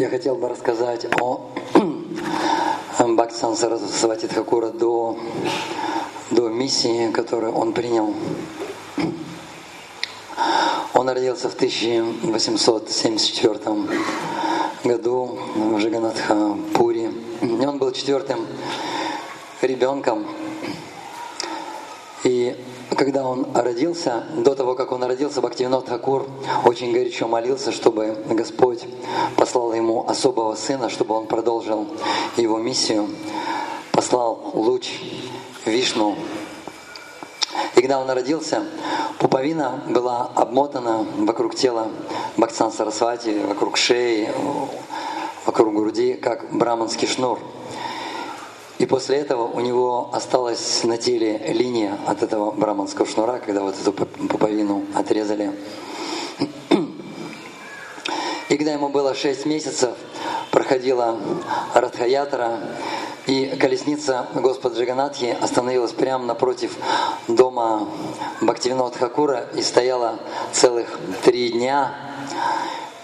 Я хотел бы рассказать о Бхактисан Сарасвати Тхакура до, до миссии, которую он принял. Он родился в 1874 году в Жиганатха-Пури. И он был четвертым ребенком. И когда он родился, до того, как он родился, Бхактивинод Хакур очень горячо молился, чтобы Господь послал ему особого сына, чтобы он продолжил его миссию, послал луч Вишну. И когда он родился, пуповина была обмотана вокруг тела Бхактсан Сарасвати, вокруг шеи, вокруг груди, как браманский шнур – и после этого у него осталась на теле линия от этого браманского шнура, когда вот эту пуповину отрезали. И когда ему было 6 месяцев, проходила Радхаятра, и колесница Господа Джаганатхи остановилась прямо напротив дома Бхактивинод Хакура и стояла целых три дня.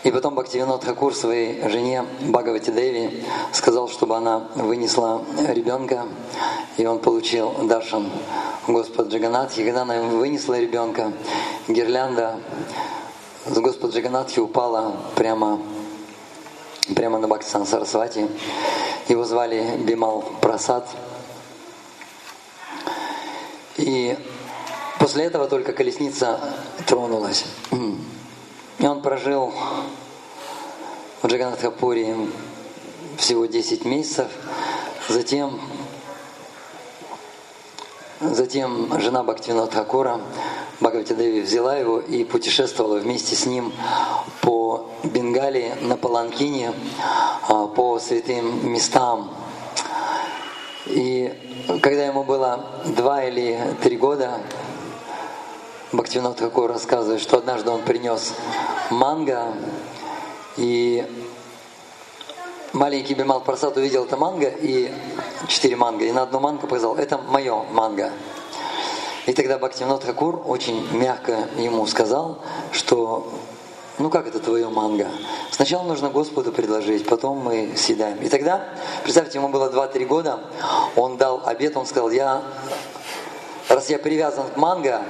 И потом Бхактивинод Хакур своей жене Бхагавати Деви сказал, чтобы она вынесла ребенка, и он получил даршан Господа Джаганатхи. Когда она вынесла ребенка, гирлянда с Господа Джаганатхи упала прямо, прямо на Бхактисан Сарасвати. Его звали Бимал Прасад. И после этого только колесница тронулась. Прожил в Джаганатхапуре всего 10 месяцев. Затем, затем жена Бхактивинод Хакура, Бхагавати взяла его и путешествовала вместе с ним по Бенгалии на Паланкине, а, по святым местам. И когда ему было два или три года, Бхактивинод Хакур рассказывает, что однажды он принес манго, и маленький Бимал Прасад увидел это манго, и четыре манго, и на одну манго показал, это мое манго. И тогда Бхактивинод Хакур очень мягко ему сказал, что ну как это твое манго? Сначала нужно Господу предложить, потом мы съедаем. И тогда, представьте, ему было 2-3 года, он дал обед, он сказал, я, раз я привязан к манго,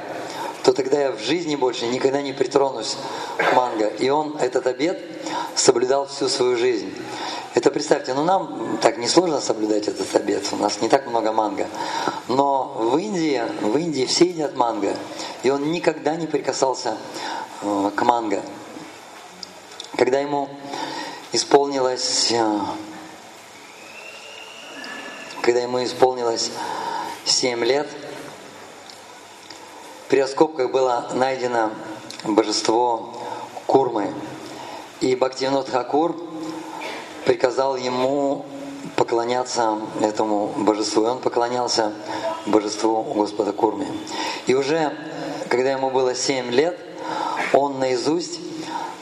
то тогда я в жизни больше никогда не притронусь к манго. И он этот обед соблюдал всю свою жизнь. Это представьте, ну нам так несложно соблюдать этот обед, у нас не так много манго. Но в Индии, в Индии все едят манго, и он никогда не прикасался э, к манго. Когда ему исполнилось, э, когда ему исполнилось 7 лет, при раскопках было найдено божество Курмы. И Бхактивинод Хакур приказал ему поклоняться этому божеству. И он поклонялся божеству Господа Курмы. И уже, когда ему было 7 лет, он наизусть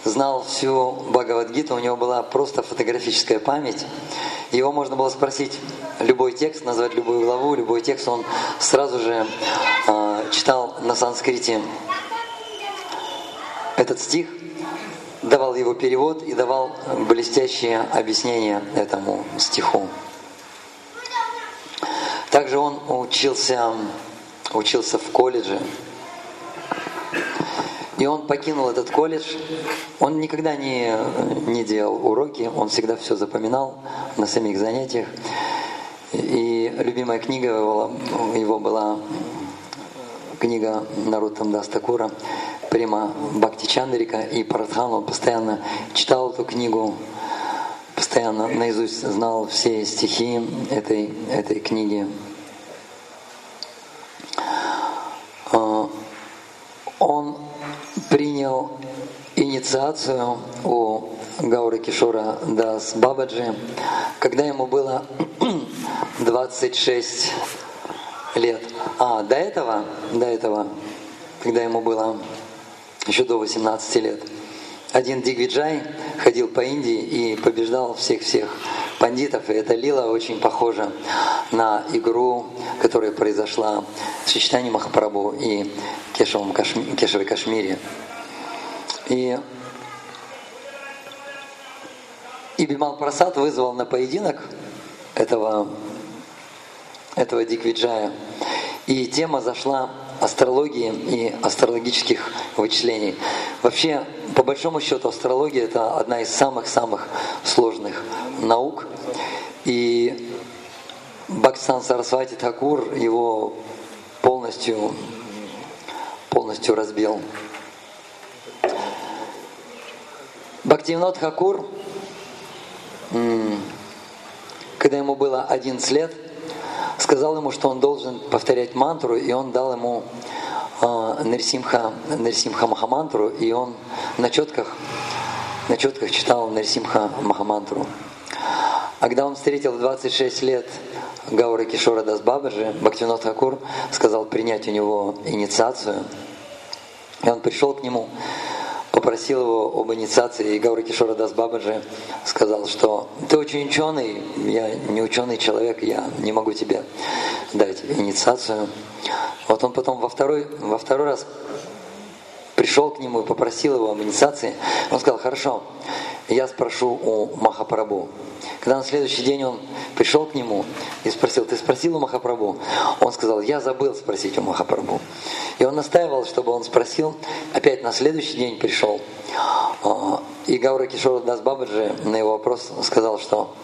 знал всю Бхагавадгиту, у него была просто фотографическая память. Его можно было спросить любой текст, назвать любую главу, любой текст, он сразу же э, читал на санскрите этот стих, давал его перевод и давал блестящее объяснение этому стиху. Также он учился, учился в колледже. И он покинул этот колледж. Он никогда не, не делал уроки, он всегда все запоминал на самих занятиях. И любимая книга его, его была книга Нарутам Дастакура Прима Бхакти Чандрика и Парадхан. Он постоянно читал эту книгу, постоянно наизусть знал все стихи этой, этой книги. А, он принял инициацию у Гаура Кишора Дас Бабаджи, когда ему было 26 лет. А до этого, до этого, когда ему было еще до 18 лет, один Дигвиджай ходил по Индии и побеждал всех-всех пандитов. И эта лила очень похожа на игру, которая произошла с Чичтани Махапрабху и Кешевом Кашми, Кешеве Кашмире. И и И Бимал Прасад вызвал на поединок этого, этого Диквиджая. И тема зашла астрологии и астрологических вычислений. Вообще, по большому счету, астрология – это одна из самых-самых сложных наук. И Бхактисан Сарасвати Такур его полностью, полностью разбил. Бхактивнот Хакур, когда ему было 11 лет, сказал ему, что он должен повторять мантру, и он дал ему э, Нарисимха, Нарисимха Махамантру, и он на четках, на четках читал Нарисимха Махамантру. А когда он встретил в 26 лет Гаура Кишора Дасбабаджи, Бхактивинод Хакур сказал принять у него инициацию. И он пришел к нему, попросил его об инициации, и Гаура Кишора Дасбабаджи сказал, что ты очень ученый, я не ученый человек, я не могу тебе дать инициацию. Вот он потом во второй, во второй раз пришел к нему и попросил его об инициации. Он сказал, хорошо, я спрошу у Махапрабху. Когда на следующий день он пришел к нему и спросил, ты спросил у Махапрабху? Он сказал, я забыл спросить у Махапрабху. И он настаивал, чтобы он спросил. Опять на следующий день пришел. А, и Гаура Кишора Дас Бабаджи на его вопрос сказал, что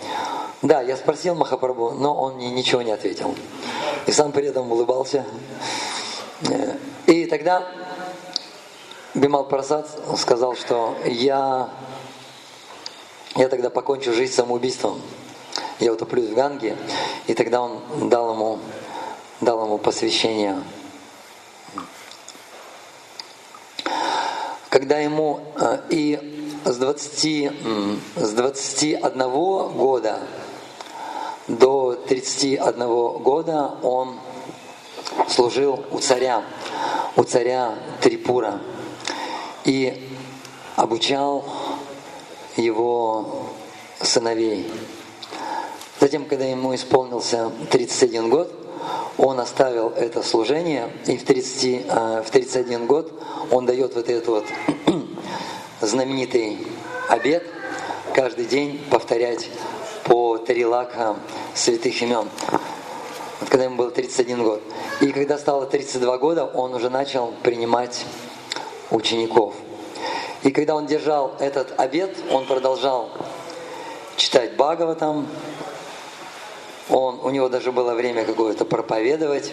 да, я спросил Махапрабху, но он мне ничего не ответил. И сам при этом улыбался. И тогда Бимал Прасад сказал, что я я тогда покончу жизнь самоубийством. Я утоплюсь в Ганге. И тогда он дал ему, дал ему посвящение. Когда ему э, и с 20, с 21 года до 31 года он служил у царя, у царя Трипура и обучал его сыновей. Затем, когда ему исполнился 31 год, он оставил это служение, и в, 30, э, в 31 год он дает вот этот вот знаменитый обед каждый день повторять по три лака святых имен. Вот когда ему было 31 год. И когда стало 32 года, он уже начал принимать учеников – и когда он держал этот обед, он продолжал читать Бхагаватам, он, у него даже было время какое-то проповедовать.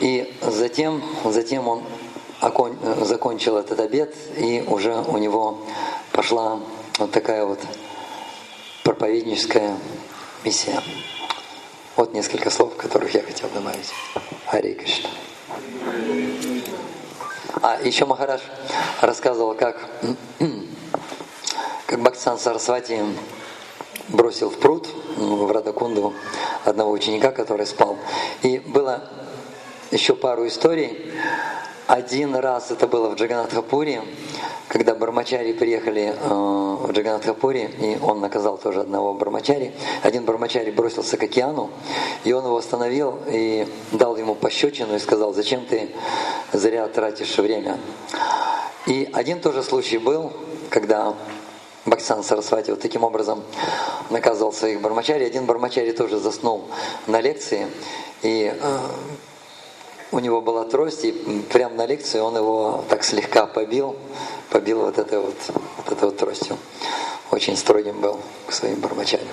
И затем, затем он окон, закончил этот обед, и уже у него пошла вот такая вот проповедническая миссия. Вот несколько слов, которых я хотел добавить. Хари Кришна. А еще Махараш рассказывал, как, как Бхактисан Сарасвати бросил в пруд в Радакунду одного ученика, который спал. И было еще пару историй. Один раз это было в Джаганатхапуре, когда бармачари приехали э, в Джаганатхапуре, и он наказал тоже одного бармачари. Один бармачари бросился к океану, и он его остановил и дал ему пощечину и сказал, зачем ты зря тратишь время. И один тоже случай был, когда Баксан Сарасвати вот таким образом наказывал своих бармачари. Один бармачари тоже заснул на лекции, и э, у него была трость, и прямо на лекции он его так слегка побил, побил вот этой вот, вот этой вот тростью. Очень строгим был к своим бармачарям.